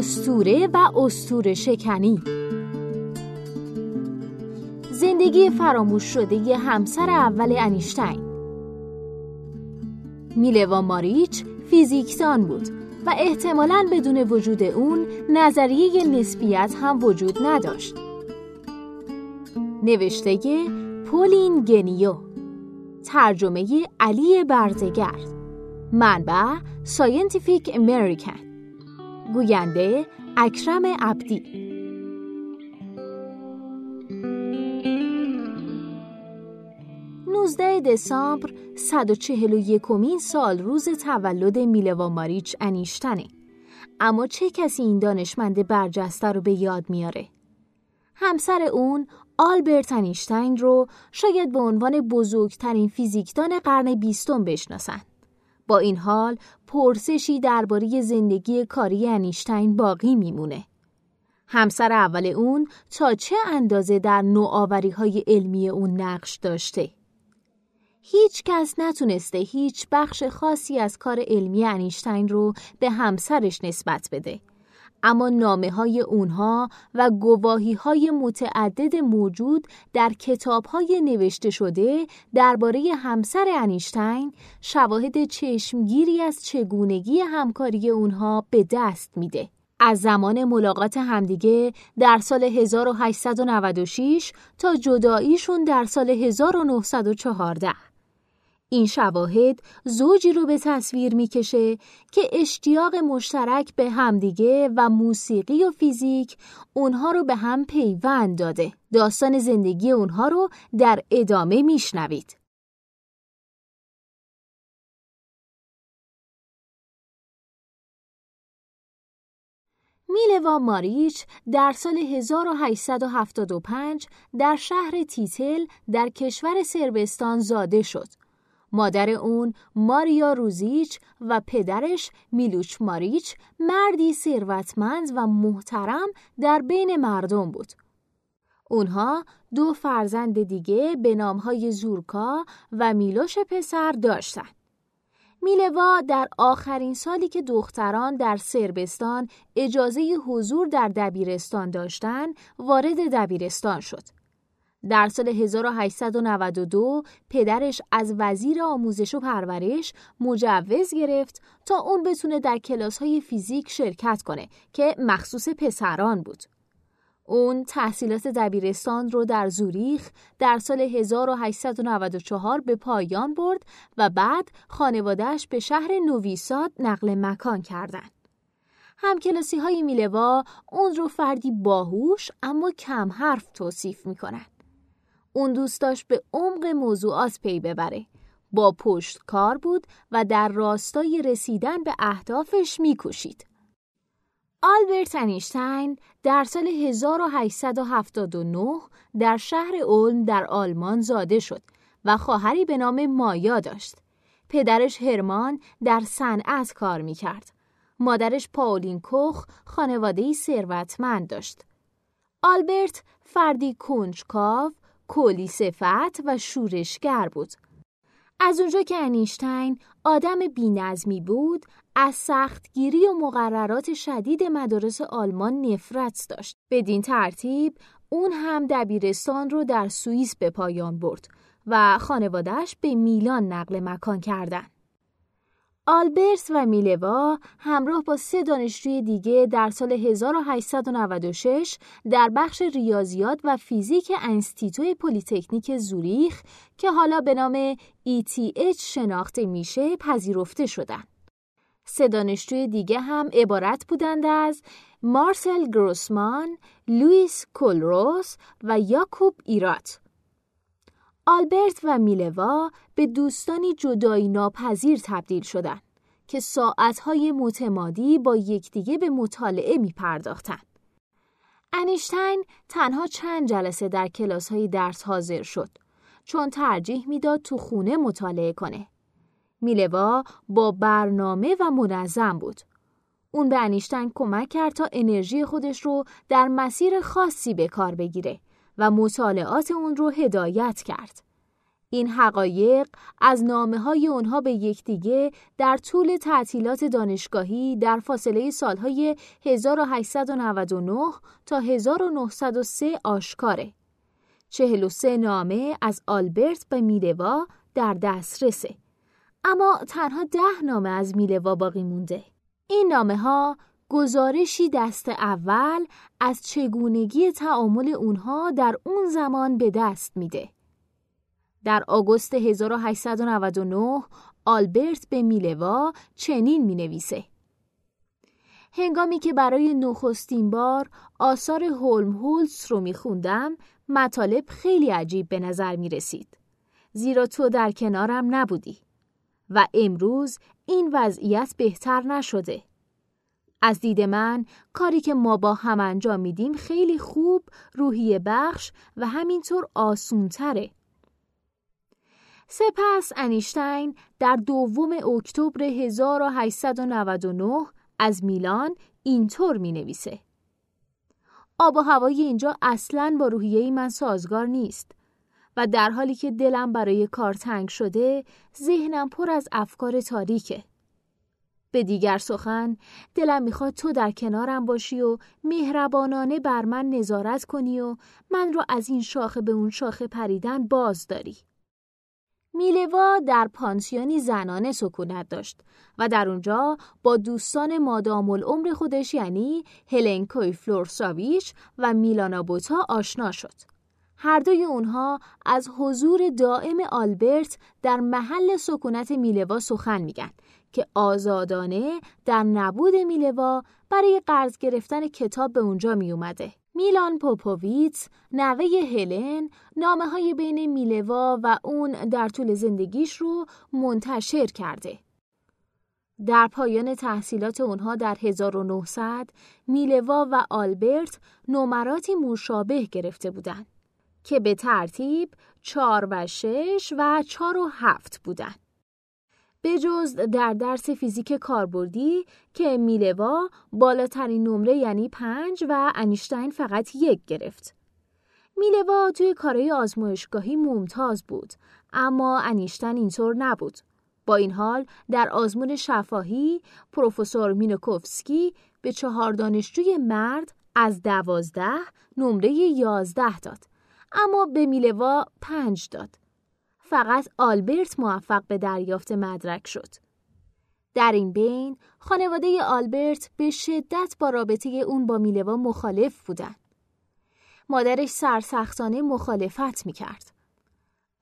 استوره و استوره شکنی. زندگی فراموش شده ی همسر اول انیشتین. میلوا ماریچ فیزیکدان بود و احتمالاً بدون وجود اون نظریه نسبیت هم وجود نداشت. نوشته پولین گنیو. ترجمه علی بردگرد منبع Scientific American گوینده اکرم عبدی 19 دسامبر 141 سال روز تولد میلوا ماریچ انیشتنه اما چه کسی این دانشمند برجسته رو به یاد میاره؟ همسر اون آلبرت انیشتین رو شاید به عنوان بزرگترین فیزیکدان قرن بیستم بشناسند. با این حال پرسشی درباره زندگی کاری انیشتین باقی میمونه. همسر اول اون تا چه اندازه در نوآوری های علمی اون نقش داشته؟ هیچ کس نتونسته هیچ بخش خاصی از کار علمی انیشتین رو به همسرش نسبت بده. اما نامه های اونها و گواهی های متعدد موجود در کتاب های نوشته شده درباره همسر انیشتین شواهد چشمگیری از چگونگی همکاری اونها به دست میده. از زمان ملاقات همدیگه در سال 1896 تا جداییشون در سال 1914 این شواهد زوجی رو به تصویر می‌کشه که اشتیاق مشترک به همدیگه و موسیقی و فیزیک اونها رو به هم پیوند داده. داستان زندگی اونها رو در ادامه میشنوید. میلوا ماریچ در سال 1875 در شهر تیتل در کشور سربستان زاده شد. مادر اون ماریا روزیچ و پدرش میلوچ ماریچ مردی ثروتمند و محترم در بین مردم بود. اونها دو فرزند دیگه به نامهای زورکا و میلوش پسر داشتند. میلوا در آخرین سالی که دختران در سربستان اجازه حضور در دبیرستان داشتند وارد دبیرستان شد. در سال 1892 پدرش از وزیر آموزش و پرورش مجوز گرفت تا اون بتونه در کلاس های فیزیک شرکت کنه که مخصوص پسران بود. اون تحصیلات دبیرستان رو در زوریخ در سال 1894 به پایان برد و بعد خانوادهش به شهر نویساد نقل مکان کردند. همکلاسی های میلوا اون رو فردی باهوش اما کم حرف توصیف می‌کنن. اون دوست داشت به عمق موضوعات پی ببره. با پشت کار بود و در راستای رسیدن به اهدافش میکوشید. آلبرت انیشتین در سال 1879 در شهر اولم در آلمان زاده شد و خواهری به نام مایا داشت. پدرش هرمان در صنعت کار می‌کرد. مادرش پاولین کوخ خانواده ثروتمند داشت. آلبرت فردی کنجکاو، کلی صفت و شورشگر بود. از اونجا که انیشتین آدم بینظمی بود، از سختگیری و مقررات شدید مدارس آلمان نفرت داشت. بدین ترتیب اون هم دبیرستان رو در سوئیس به پایان برد و خانوادهش به میلان نقل مکان کردند. آلبرت و میلوا همراه با سه دانشجوی دیگه در سال 1896 در بخش ریاضیات و فیزیک انستیتوی پلیتکنیک زوریخ که حالا به نام ETH شناخته میشه پذیرفته شدند. سه دانشجوی دیگه هم عبارت بودند از مارسل گروسمان، لوئیس کولروس و یاکوب ایرات. آلبرت و میلوا به دوستانی جدایی ناپذیر تبدیل شدند که ساعتهای متمادی با یکدیگه به مطالعه می پرداختن. انیشتین تنها چند جلسه در کلاس های درس حاضر شد چون ترجیح می‌داد تو خونه مطالعه کنه. میلوا با برنامه و منظم بود. اون به انیشتین کمک کرد تا انرژی خودش رو در مسیر خاصی به کار بگیره و مطالعات اون رو هدایت کرد. این حقایق از نامه های اونها به یکدیگه در طول تعطیلات دانشگاهی در فاصله سالهای 1899 تا 1903 آشکاره. 43 نامه از آلبرت به میلوا در دسترسه. اما تنها ده نامه از میلوا باقی مونده. این نامه ها گزارشی دست اول از چگونگی تعامل اونها در اون زمان به دست میده. در آگوست 1899 آلبرت به میلوا چنین می نویسه. هنگامی که برای نخستین بار آثار هولم هولز رو می خوندم مطالب خیلی عجیب به نظر می رسید. زیرا تو در کنارم نبودی و امروز این وضعیت بهتر نشده. از دید من کاری که ما با هم انجام میدیم خیلی خوب روحیه بخش و همینطور آسونتره. سپس انیشتین در دوم اکتبر 1899 از میلان اینطور می نویسه. آب و هوای اینجا اصلاً با روحیه من سازگار نیست و در حالی که دلم برای کار تنگ شده ذهنم پر از افکار تاریکه. به دیگر سخن دلم می‌خواد تو در کنارم باشی و مهربانانه بر من نظارت کنی و من رو از این شاخه به اون شاخه پریدن باز داری. میلوا در پانسیونی زنانه سکونت داشت و در اونجا با دوستان مادام العمر خودش یعنی هلن کویفلورساویچ و میلانا بوتا آشنا شد. هر دوی اونها از حضور دائم آلبرت در محل سکونت میلوا سخن میگن که آزادانه در نبود میلوا برای قرض گرفتن کتاب به اونجا می اومده. میلان پوپوویتس نوه هلن نامه های بین میلوا و اون در طول زندگیش رو منتشر کرده. در پایان تحصیلات اونها در 1900 میلوا و آلبرت نمراتی مشابه گرفته بودند که به ترتیب 4 و 6 و 4 و 7 بودند. به جز در درس فیزیک کاربردی که میلوا بالاترین نمره یعنی پنج و انیشتین فقط یک گرفت. میلوا توی کارهای آزمایشگاهی ممتاز بود اما انیشتین اینطور نبود. با این حال در آزمون شفاهی پروفسور مینوکوفسکی به چهار دانشجوی مرد از دوازده نمره یازده داد اما به میلوا پنج داد. فقط آلبرت موفق به دریافت مدرک شد. در این بین خانواده آلبرت به شدت با رابطه اون با میلوا مخالف بودن. مادرش سرسختانه مخالفت می‌کرد.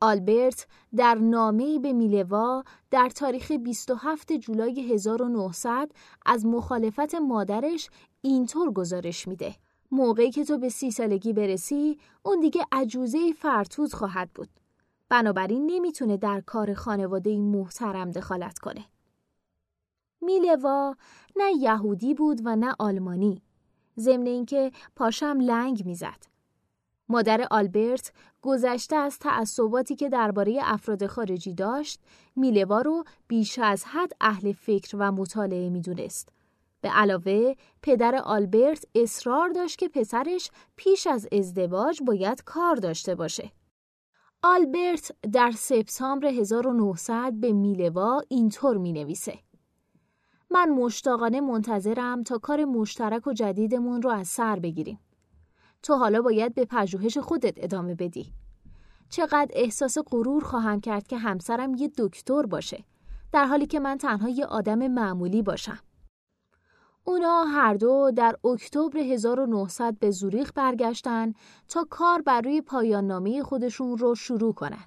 آلبرت در نامه‌ای به میلوا در تاریخ 27 جولای 1900 از مخالفت مادرش اینطور گزارش میده. موقعی که تو به سی سالگی برسی اون دیگه عجوزه فرتوز خواهد بود. بنابراین نمی‌تونه در کار خانواده محترم دخالت کنه. میلوا نه یهودی بود و نه آلمانی. ضمن اینکه پاشم لنگ می‌زد. مادر آلبرت گذشته از تعصباتی که درباره افراد خارجی داشت، میلوا رو بیش از حد اهل فکر و مطالعه می‌دونست. به علاوه پدر آلبرت اصرار داشت که پسرش پیش از ازدواج باید کار داشته باشه. آلبرت در سپتامبر 1900 به میلوا اینطور می نویسه. من مشتاقانه منتظرم تا کار مشترک و جدیدمون رو از سر بگیریم. تو حالا باید به پژوهش خودت ادامه بدی. چقدر احساس غرور خواهم کرد که همسرم یه دکتر باشه در حالی که من تنها یه آدم معمولی باشم. اونا هر دو در اکتبر 1900 به زوریخ برگشتن تا کار بر روی پایان نامه خودشون رو شروع کنن.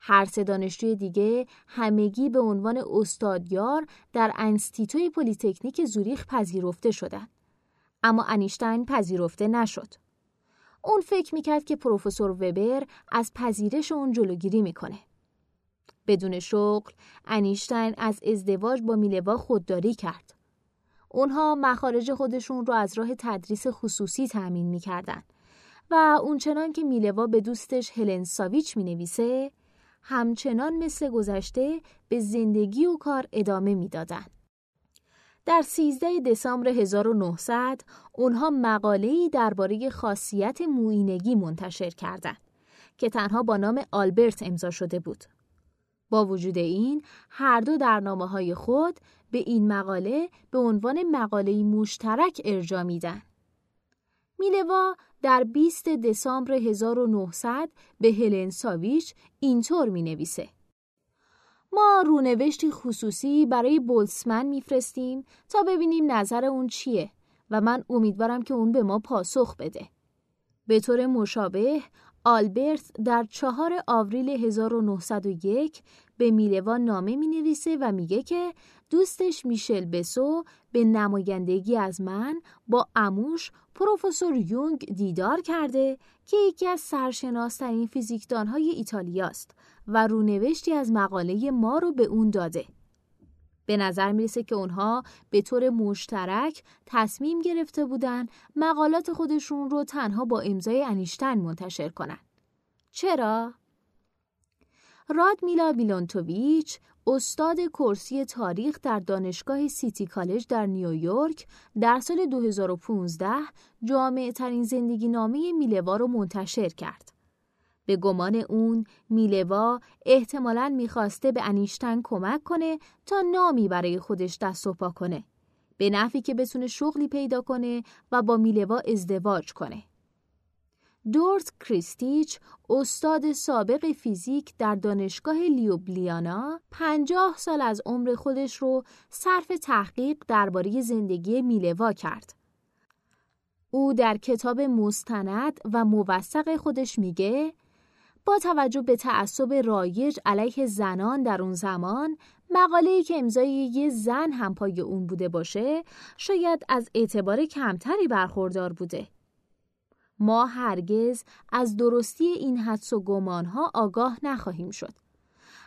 هر سه دانشجوی دیگه همگی به عنوان استادیار در انستیتوی پلیتکنیک زوریخ پذیرفته شدند. اما انیشتین پذیرفته نشد. اون فکر می‌کرد که پروفسور وبر از پذیرش اون جلوگیری می‌کنه. بدون شغل انیشتین از ازدواج با میلوا خودداری کرد. اونها مخارج خودشون رو از راه تدریس خصوصی تأمین می‌کردن و اونچنان که میلوا به دوستش هلن ساویچ می نویسه همچنان مثل گذشته به زندگی و کار ادامه می‌دادند. در 13 دسامبر 1900 اونها مقاله‌ای درباره خاصیت موینگی منتشر کردند که تنها با نام آلبرت امضا شده بود. با وجود این هر دو در نامه های خود به این مقاله به عنوان مقاله مشترک ارجا میدن. میلوا در 20 دسامبر 1900 به هلن ساویچ اینطور می نویسه. ما رونوشتی خصوصی برای بولسمن میفرستیم تا ببینیم نظر اون چیه و من امیدوارم که اون به ما پاسخ بده. به طور مشابه آلبرت در چهار آوریل 1901 به میلوان نامه می نویسه و میگه که دوستش میشل بسو به نمایندگی از من با اموش پروفسور یونگ دیدار کرده که یکی از سرشناسترین فیزیکدانهای ایتالیاست و رونوشتی از مقاله ما رو به اون داده. به نظر می‌رسه که اونها به طور مشترک تصمیم گرفته بودن مقالات خودشون رو تنها با امضای انیشتن منتشر کنن. چرا؟ رادمیلا میلانتوویچ استاد کرسی تاریخ در دانشگاه سیتی کالج در نیویورک در سال 2015 جامعه ترین زندگی نامه میلوا رو منتشر کرد. به گمان اون میلوا احتمالاً می‌خواسته به انیشتن کمک کنه تا نامی برای خودش دست و پا کنه. به نفی که بتونه شغلی پیدا کنه و با میلوا ازدواج کنه. دورت کریستیچ استاد سابق فیزیک در دانشگاه لیوبلیانا پنجاه سال از عمر خودش رو صرف تحقیق درباره زندگی میلوا کرد. او در کتاب مستند و موثق خودش میگه با توجه به تعصب رایج علیه زنان در اون زمان مقاله‌ای که امضای یه زن هم پای اون بوده باشه شاید از اعتبار کمتری برخوردار بوده. ما هرگز از درستی این حدس و گمانها آگاه نخواهیم شد.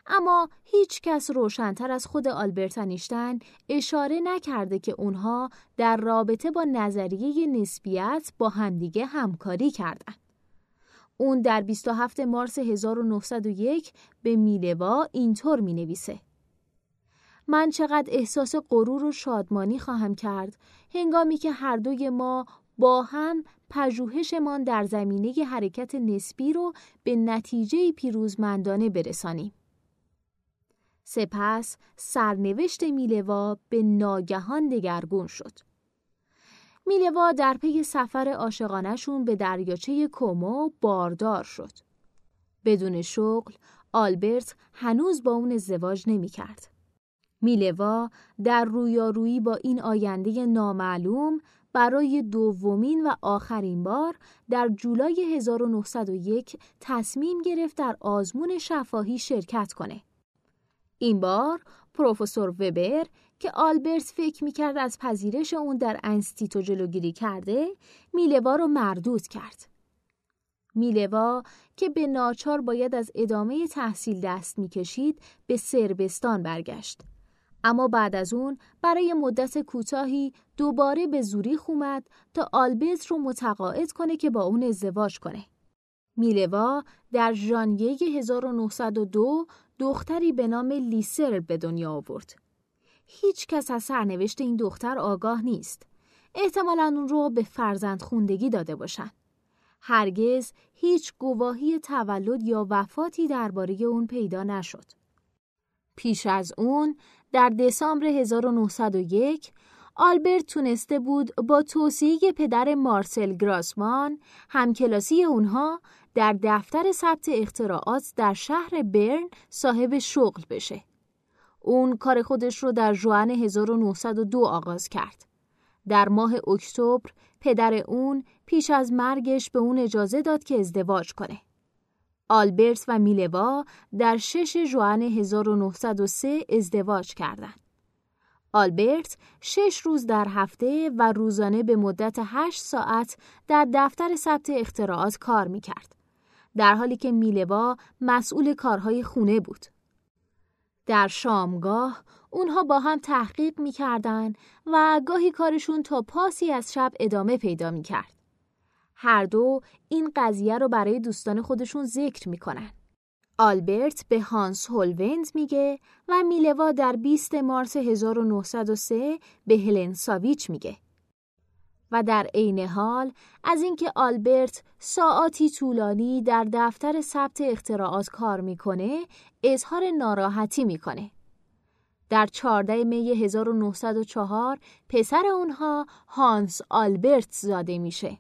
اما هیچ کس روشنتر از خود آلبرت انیشتن اشاره نکرده که اونها در رابطه با نظریه نسبیت با همدیگه همکاری کردند. اون در 27 مارس 1901 به میلوا اینطور می نویسه. من چقدر احساس غرور و شادمانی خواهم کرد هنگامی که هر دوی ما با هم پژوهشمان در زمینه حرکت نسبی رو به نتیجه پیروزمندانه برسانیم. سپس سرنوشت میلوا به ناگهان دگرگون شد. میلوا در پی سفر عاشقانهشون به دریاچه کومو باردار شد. بدون شغل آلبرت هنوز با اون ازدواج نمی کرد. میلوا در رویارویی با این آینده نامعلوم برای دومین و آخرین بار در جولای 1901 تصمیم گرفت در آزمون شفاهی شرکت کنه. این بار پروفسور وبر که آلبرت فکر می‌کرد از پذیرش اون در انستیتو جلوگیری کرده میلوا رو مردود کرد. میلوا که به ناچار باید از ادامه تحصیل دست می‌کشید به سربستان برگشت. اما بعد از اون برای مدت کوتاهی دوباره به زوری اومد تا آلبرت رو متقاعد کنه که با اون ازدواج کنه. میلوا در ژانویه 1902 دختری به نام لیسر به دنیا آورد. هیچ کس از سرنوشت این دختر آگاه نیست. احتمالا اون رو به فرزند خوندگی داده باشن. هرگز هیچ گواهی تولد یا وفاتی درباره اون پیدا نشد. پیش از اون در دسامبر 1901 آلبرت تونسته بود با توصیه پدر مارسل گراسمان همکلاسی اونها در دفتر ثبت اختراعات در شهر برن صاحب شغل بشه. اون کار خودش رو در جوان 1902 آغاز کرد. در ماه اکتبر پدر اون پیش از مرگش به اون اجازه داد که ازدواج کنه. آلبرت و میلوا در 6 جوان 1903 ازدواج کردند. آلبرت شش روز در هفته و روزانه به مدت هشت ساعت در دفتر ثبت اختراعات کار می کرد. در حالی که میلوا مسئول کارهای خونه بود. در شامگاه اونها با هم تحقیق می و گاهی کارشون تا پاسی از شب ادامه پیدا می کرد. هر دو این قضیه رو برای دوستان خودشون ذکر می‌کنن. آلبرت به هانس هولوند میگه و میلوا در 20 مارس 1903 به هلن ساویچ میگه. و در عین حال از اینکه آلبرت ساعاتی طولانی در دفتر ثبت اختراعات کار می‌کنه اظهار ناراحتی می‌کنه. در 14 می 1904 پسر اونها هانس آلبرت زاده میشه.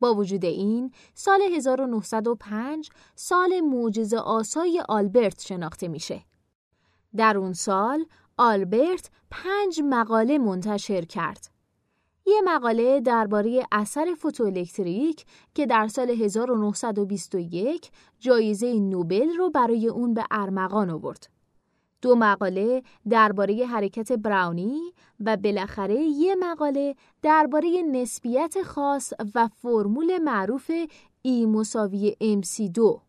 با وجود این سال 1905 سال معجزه آسای آلبرت شناخته میشه. در اون سال آلبرت پنج مقاله منتشر کرد. یه مقاله درباره اثر فوتوالکتریک که در سال 1921 جایزه نوبل رو برای اون به ارمغان آورد. دو مقاله درباره حرکت براونی و بالاخره یه مقاله درباره نسبیت خاص و فرمول معروف ای مساوی MC2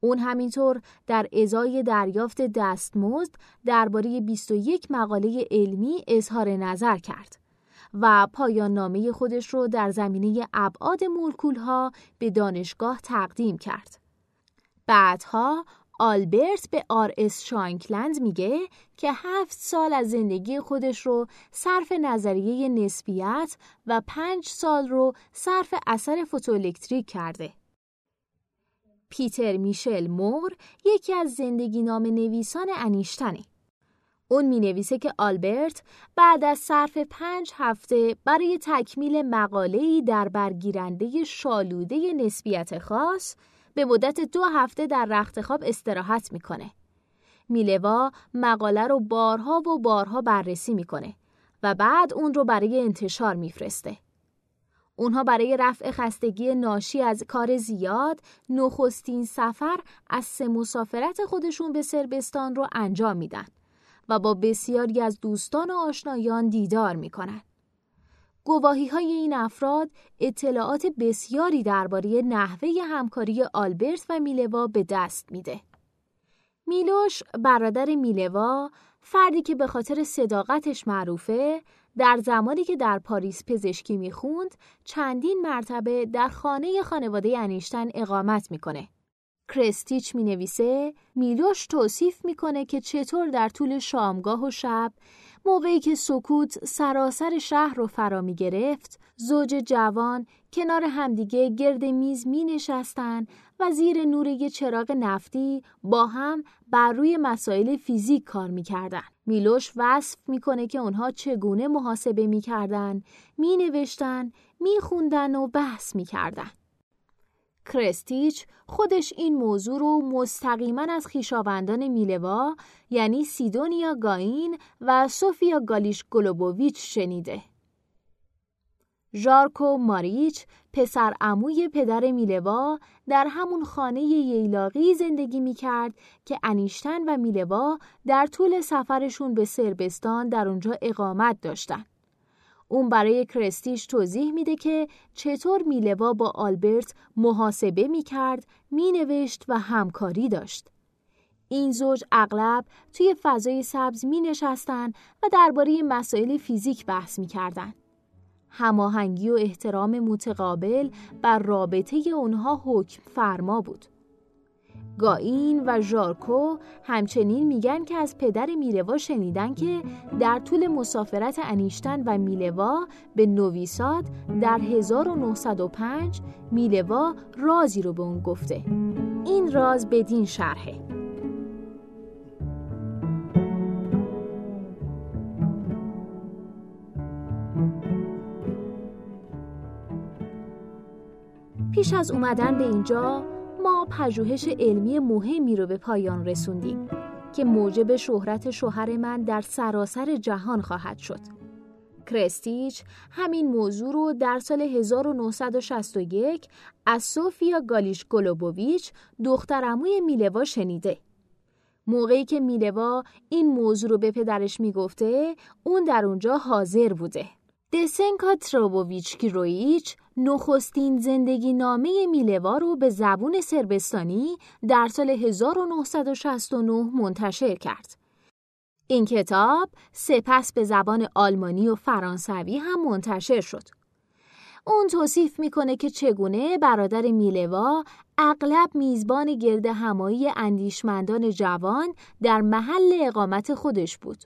اون همینطور در ازای دریافت دستمزد درباره 21 مقاله علمی اظهار نظر کرد و پایان نامه خودش رو در زمینه ابعاد مولکولها به دانشگاه تقدیم کرد. بعدها آلبرت به آر اس شانکلند میگه که هفت سال از زندگی خودش رو صرف نظریه نسبیت و پنج سال رو صرف اثر فوتوالکتریک کرده. پیتر میشل مور یکی از زندگی نام نویسان انیشتنه. اون می نویسه که آلبرت بعد از صرف پنج هفته برای تکمیل مقاله‌ای در برگیرنده شالوده نسبیت خاص به مدت دو هفته در رخت خواب استراحت می‌کنه. میلوا مقاله رو بارها و بارها بررسی می‌کنه و بعد اون رو برای انتشار میفرسته. اونها برای رفع خستگی ناشی از کار زیاد نخستین سفر از سه مسافرت خودشون به سربستان رو انجام میدن و با بسیاری از دوستان و آشنایان دیدار می‌کنن. گواهی های این افراد اطلاعات بسیاری درباره نحوه همکاری آلبرت و میلوا به دست میده. میلوش برادر میلوا فردی که به خاطر صداقتش معروفه در زمانی که در پاریس پزشکی می‌خوند چندین مرتبه در خانه خانواده انیشتن اقامت می‌کنه. کرستیچ می نویسه میلوش توصیف می‌کنه که چطور در طول شامگاه و شب موقعی که سکوت سراسر شهر رو فرا می گرفت، زوج جوان کنار همدیگه گرد میز می نشستن و زیر نور یه چراغ نفتی با هم بر روی مسائل فیزیک کار می کردن. میلوش وصف می‌کنه که اونها چگونه محاسبه می‌کردن، می نوشتن، می خوندن و بحث می کردن. کرستیچ خودش این موضوع رو مستقیما از خیشاوندان میلوا یعنی سیدونیا گاین و سوفیا گالیش گلوبوویچ شنیده. ژارکو ماریچ پسر عموی پدر میلوا در همون خانه ییلاقی زندگی می‌کرد که انیشتن و میلوا در طول سفرشون به سربستان در اونجا اقامت داشتن. اون برای کرستیش توضیح میده که چطور میلوا با آلبرت محاسبه می‌کرد، مینوشت و همکاری داشت. این زوج اغلب توی فضای سبز می نشستن و درباره مسائل فیزیک بحث می کردن. هماهنگی و احترام متقابل بر رابطه اونها حکم فرما بود. گاین و ژارکو همچنین میگن که از پدر میلوا شنیدن که در طول مسافرت انیشتن و میلوا به نویساد در 1905 میلوا رازی رو به اون گفته. این راز بدین شرحه. پیش از اومدن به اینجا ما پژوهش علمی مهمی رو به پایان رسوندیم که موجب شهرت شوهر من در سراسر جهان خواهد شد. کرستیچ همین موضوع رو در سال 1961 از سوفیا گالیش گلوبوویچ دخترموی میلوا شنیده. موقعی که میلوا این موضوع رو به پدرش می‌گفته اون در اونجا حاضر بوده. دسنکا تروبوویچ کیرویچ نخستین زندگی نامه میلوا رو به زبون سربستانی در سال 1969 منتشر کرد. این کتاب سپس به زبان آلمانی و فرانسوی هم منتشر شد. اون توصیف می‌کنه که چگونه برادر میلوا اغلب میزبان گرد همایی اندیشمندان جوان در محل اقامت خودش بود.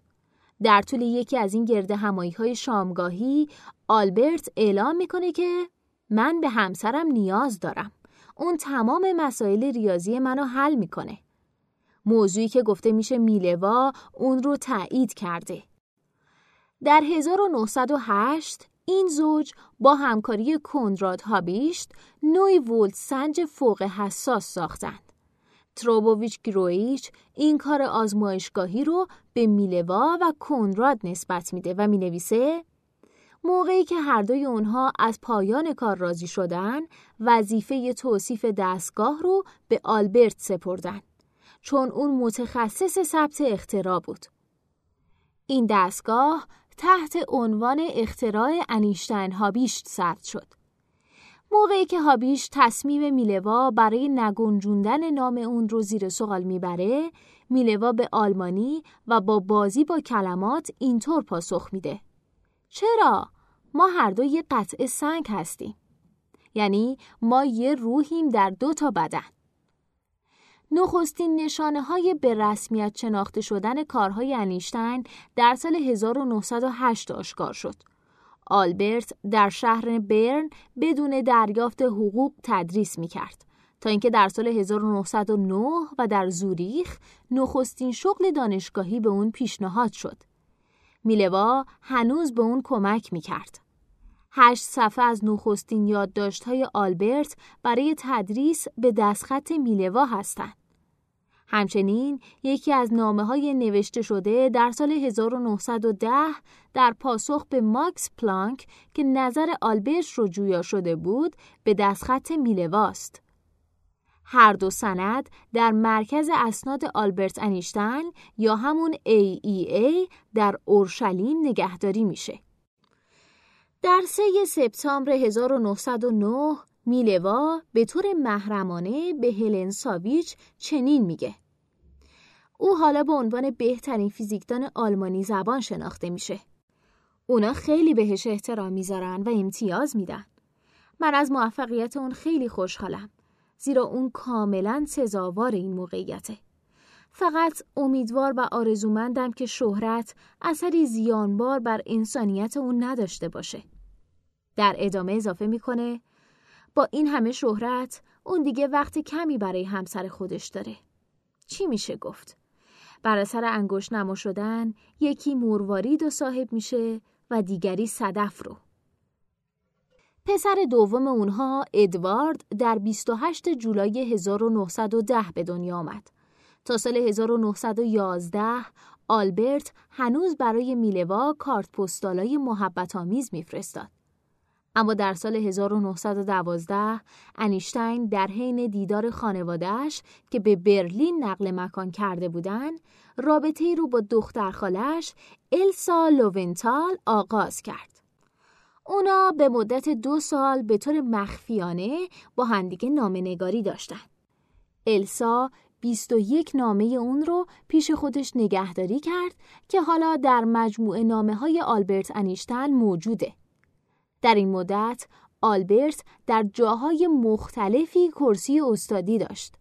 در طول یکی از این گرد همایی های شامگاهی آلبرت اعلام می‌کنه که من به همسرم نیاز دارم. اون تمام مسائل ریاضی منو حل می‌کنه. موضوعی که گفته میشه میلوا اون رو تایید کرده. در 1908 این زوج با همکاری کندراد هابیشت نوعی ولت سنج فوق حساس ساختند. تروبوویچ گرویچ این کار آزمایشگاهی رو به میلوا و کنراد نسبت میده و می‌نویسه موقعی که هر دوی اونها از پایان کار راضی شدن وظیفه توصیف دستگاه رو به آلبرت سپردن چون اون متخصص ثبت اختراع بود. این دستگاه تحت عنوان اختراع انیشتین هابیشت ثبت شد. موقعی که هابیش تصمیم میلوا برای نگنجوندن نام اون رو زیر سوال می‌بره، میلوا به آلمانی و با بازی با کلمات اینطور پاسخ میده. چرا؟ ما هر دو یه قطعه سنگ هستیم. یعنی ما یه روحیم در دو تا بدن. نخستین نشانه های به رسمیت شناخته شدن کارهای انیشتین در سال 1908 آشکار شد. آلبرت در شهر برن بدون دریافت حقوق تدریس می کرد تا اینکه در سال 1909 و در زوریخ نخستین شغل دانشگاهی به اون پیشنهاد شد. میلوا هنوز به اون کمک می کرد. هشت صفحه از نخستین یادداشت‌های آلبرت برای تدریس به دستخط میلوا هستند. همچنین یکی از نامه های نوشته شده در سال 1910 در پاسخ به ماکس پلانک که نظر آلبرت رو جویا شده بود به دستخط میلواست. هر دو سند در مرکز اسناد آلبرت انیشتین یا همون AEA در اورشلیم نگهداری میشه. در 3 سپتامبر 1909 میلوا به طور محرمانه به هلن ساویچ چنین میگه او حالا به عنوان بهترین فیزیکدان آلمانی زبان شناخته میشه. اونا خیلی بهش احترام می‌ذارن و امتیاز میدن. من از موفقیت اون خیلی خوشحالم. زیرا اون کاملا سزاوار این موقعیته. فقط امیدوار و آرزومندم که شهرت اثری زیانبار بر انسانیت اون نداشته باشه. در ادامه اضافه می‌کنه با این همه شهرت اون دیگه وقت کمی برای همسر خودش داره. چی میشه گفت؟ بر اثر انگشت نما شدن یکی موروارید و صاحب میشه و دیگری صدف رو. پسر دوم اونها ادوارد در 28 جولای 1910 به دنیا آمد. تا سال 1911 آلبرت هنوز برای میلوا کارت پستالای محبت آمیز میفرستاد. اما در سال 1912 انیشتین در حین دیدار خانوادهش که به برلین نقل مکان کرده بودند رابطه رو با دختر خالش السا لوونتال آغاز کرد. اونا به مدت دو سال به طور مخفیانه با همدیگه نامه نگاری داشتن. السا 21 نامه اون رو پیش خودش نگهداری کرد که حالا در مجموعه نامه های آلبرت انیشتن موجوده. در این مدت آلبرت در جاهای مختلفی کرسی استادی داشت.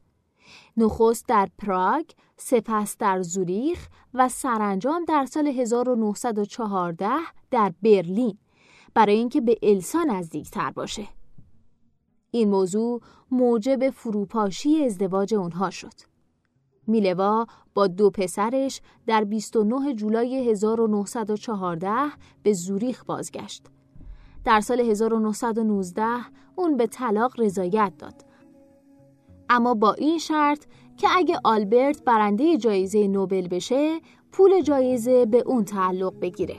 نخست در پراگ، سپس در زوریخ و سرانجام در سال 1914 در برلین برای اینکه به السا نزدیکتر باشه. این موضوع موجب فروپاشی ازدواج اونها شد. میلوا با دو پسرش در 29 جولای 1914 به زوریخ بازگشت. در سال 1919 اون به طلاق رضایت داد. اما با این شرط که اگه آلبرت برنده جایزه نوبل بشه پول جایزه به اون تعلق بگیره.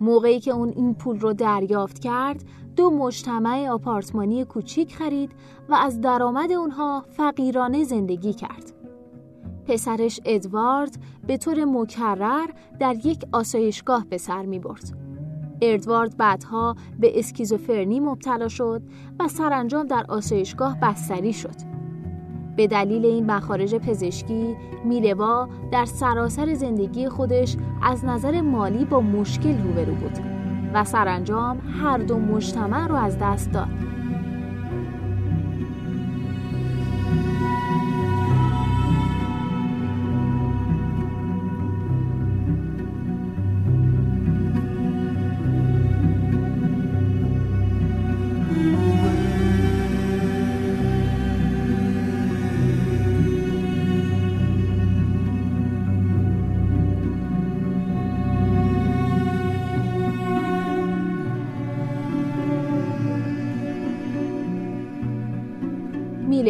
موقعی که اون این پول رو دریافت کرد دو مجتمع آپارتمانی کوچیک خرید و از درآمد اونها فقیرانه زندگی کرد. پسرش ادوارد به طور مکرر در یک آسایشگاه به سر می برد. اردوارد بعدها به اسکیزوفرنی مبتلا شد و سرانجام در آسایشگاه بستری شد. به دلیل این مخارج پزشکی میلوا در سراسر زندگی خودش از نظر مالی با مشکل روبرو بود و سرانجام هر دو مجتمع رو از دست داد.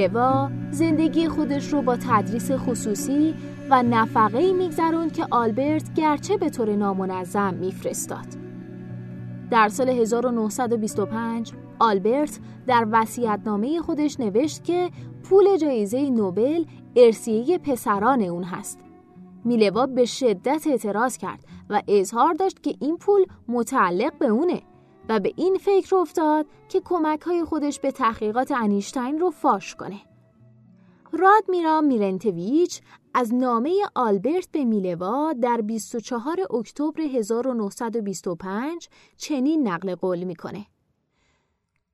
میلوا زندگی خودش رو با تدریس خصوصی و نفقه ای میگذروند که آلبرت گرچه به طور نامنظم میفرستاد. در سال 1925 آلبرت در وصیت‌نامه خودش نوشت که پول جایزه نوبل ارسیه پسران اون هست. میلوا به شدت اعتراض کرد و اظهار داشت که این پول متعلق به اونه و به این فکر افتاد که کمک های خودش به تحقیقات انیشتین رو فاش کنه. رادمیرا میرنتویچ از نامه آلبرت به میلوا در 24 اکتبر 1925 چنین نقل قول می‌کنه.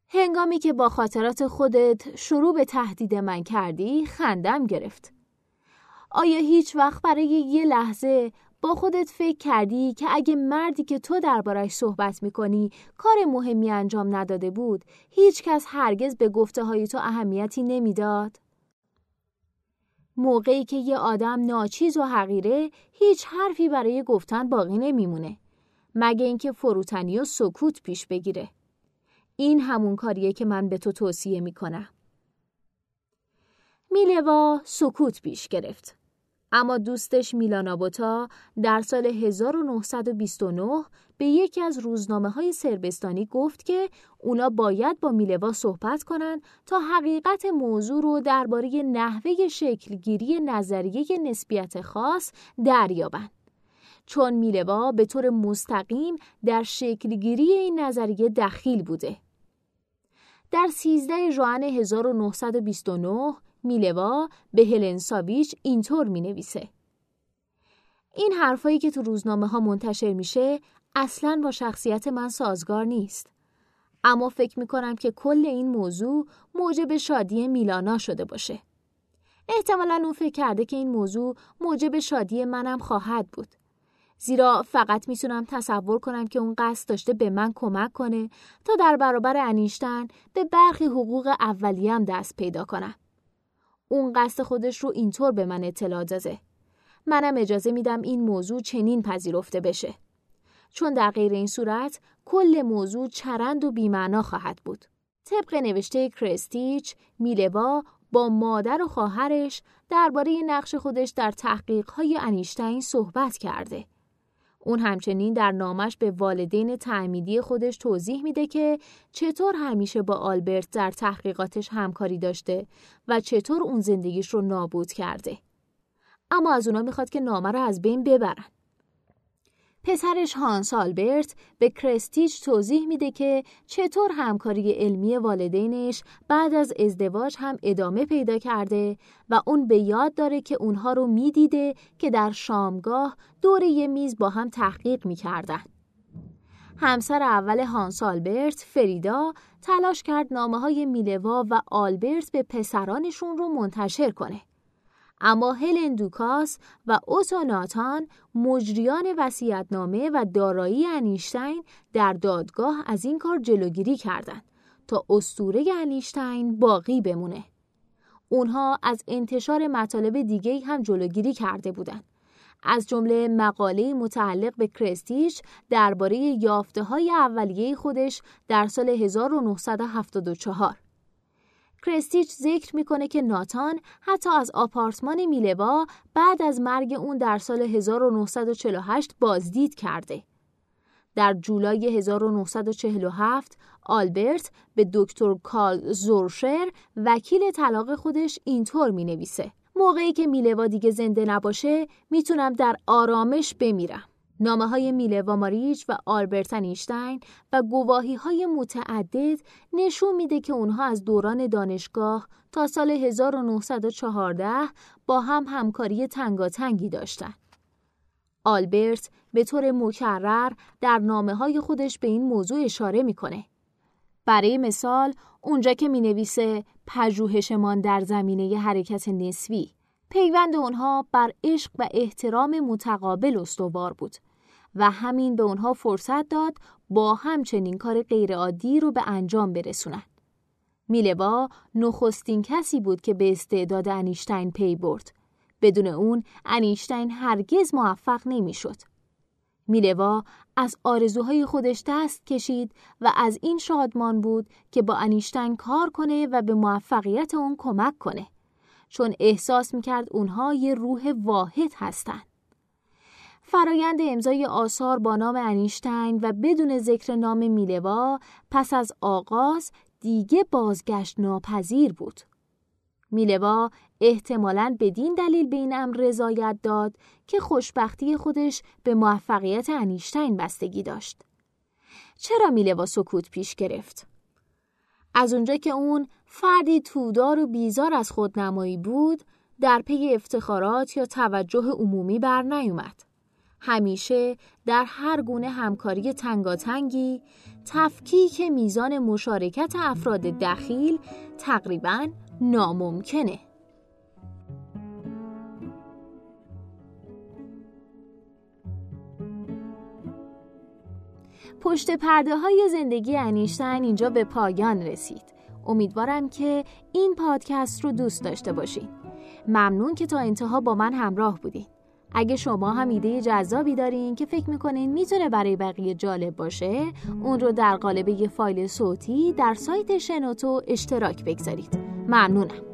هنگامی که با خاطرات خودت شروع به تهدید من کردی خندم گرفت. آیا هیچ وقت برای یه لحظه با خودت فکر کردی که اگه مردی که تو دربارش صحبت می‌کنی کار مهمی انجام نداده بود هیچ کس هرگز به گفته های تو اهمیتی نمی‌داد؟ موقعی که یه آدم ناچیز و حقیره هیچ حرفی برای گفتن باقی نمیمونه مگه اینکه فروتنی و سکوت پیش بگیره. این همون کاریه که من به تو توصیه می‌کنم. میلوا سکوت پیش گرفت. اما دوستش میلانابوتا در سال 1929 به یکی از روزنامه های سربستانی گفت که اونا باید با میلوا صحبت کنند تا حقیقت موضوع رو درباره نحوه شکلگیری نظریه نسبیت خاص دریابند. چون میلوا به طور مستقیم در شکلگیری این نظریه دخیل بوده. در 13 ژوئن 1929 میلوا به هلن ساویچ اینطور می نویسه. این حرفایی که تو روزنامه ها منتشر میشه اصلا با شخصیت من سازگار نیست. اما فکر می کنم که کل این موضوع موجب شادی میلانا شده باشه. احتمالا اون فکر کرده که این موضوع موجب شادی منم خواهد بود. زیرا فقط می‌تونم تصور کنم که اون قصد داشته به من کمک کنه تا در برابر انیشتن به برخی حقوق اولیم دست پیدا کنم. اون قصد خودش رو اینطور به من اطلاع داده. منم اجازه میدم این موضوع چنین پذیرفته بشه. چون در غیر این صورت کل موضوع چرند و بیمعنا خواهد بود. طبق نوشته کرستیچ، میلوا با مادر و خواهرش درباره نقش خودش در تحقیقهای انیشتین صحبت کرده. اون همچنین در نامش به والدین تعمیدی خودش توضیح میده که چطور همیشه با آلبرت در تحقیقاتش همکاری داشته و چطور اون زندگیش رو نابود کرده. اما از اونا می‌خواد که نامه رو از بین ببرن. پسرش هانس آلبرت به کرستیچ توضیح میده که چطور همکاری علمی والدینش بعد از ازدواج هم ادامه پیدا کرده و اون به یاد داره که اونها رو می‌دیده که در شامگاه دور یه میز با هم تحقیق می‌کردن. همسر اول هانس آلبرت فریدا تلاش کرد نامه های میلوا و آلبرت به پسرانشون رو منتشر کنه. اما هلن دوکاس و اوتو ناتان مجریان وسیعتنامه و دارایی انیشتین در دادگاه از این کار جلوگیری کردند تا استوره انیشتین باقی بمونه. اونها از انتشار مطالب دیگه هم جلوگیری کرده بودند. از جمله مقاله متعلق به کرستیش درباره یافته های اولیه خودش در سال 1974 کرستیچ ذکر می‌کنه که ناتان حتی از آپارتمان میلوا بعد از مرگ اون در سال 1948 بازدید کرده. در جولای 1947 آلبرت به دکتر کال زورشر وکیل طلاق خودش اینطور می نویسه. موقعی که میلوا دیگه زنده نباشه می‌تونم در آرامش بمیرم. نامه های میله و ماریچ و آلبرت انیشتین و گواهی های متعدد نشون میده که اونها از دوران دانشگاه تا سال 1914 با هم همکاری تنگاتنگی داشتن. آلبرت به طور مکرر در نامه های خودش به این موضوع اشاره می‌کنه. برای مثال اونجا که می نویسه پژوهشمان در زمینه حرکت نسبی پیوند اونها بر عشق و احترام متقابل استوار بود و همین به اونها فرصت داد با همچنین کار غیرعادی رو به انجام برسونن. میلوا نخستین کسی بود که به استعداد انیشتین پی برد. بدون اون انیشتین هرگز موفق نمی‌شد. میلوا از آرزوهای خودش دست کشید و از این شادمان بود که با انیشتین کار کنه و به موفقیت اون کمک کنه چون احساس می‌کرد اونها یه روح واحد هستند. فرایند امضای آثار با نام انیشتین و بدون ذکر نام میلوا پس از آغاز دیگه بازگشت ناپذیر بود. میلوا احتمالاً بدین دلیل به این امر رضایت داد که خوشبختی خودش به موفقیت انیشتین بستگی داشت. چرا میلوا سکوت پیش گرفت؟ از اونجا که اون فردی تودار و بیزار از خودنمایی بود، در پی افتخارات یا توجه عمومی بر نیومد. همیشه در هر گونه همکاری تنگاتنگی تفکیک میزان مشارکت افراد دخیل تقریبا ناممکنه. پشت پرده های زندگی انیشتین اینجا به پایان رسید. امیدوارم که این پادکست رو دوست داشته باشین. ممنون که تا انتها با من همراه بودین. اگه شما هم ایده جذابی دارین که فکر می‌کنین می‌تونه برای بقیه جالب باشه اون رو در قالب یه فایل صوتی در سایت شنوتو اشتراک بگذارید ممنونم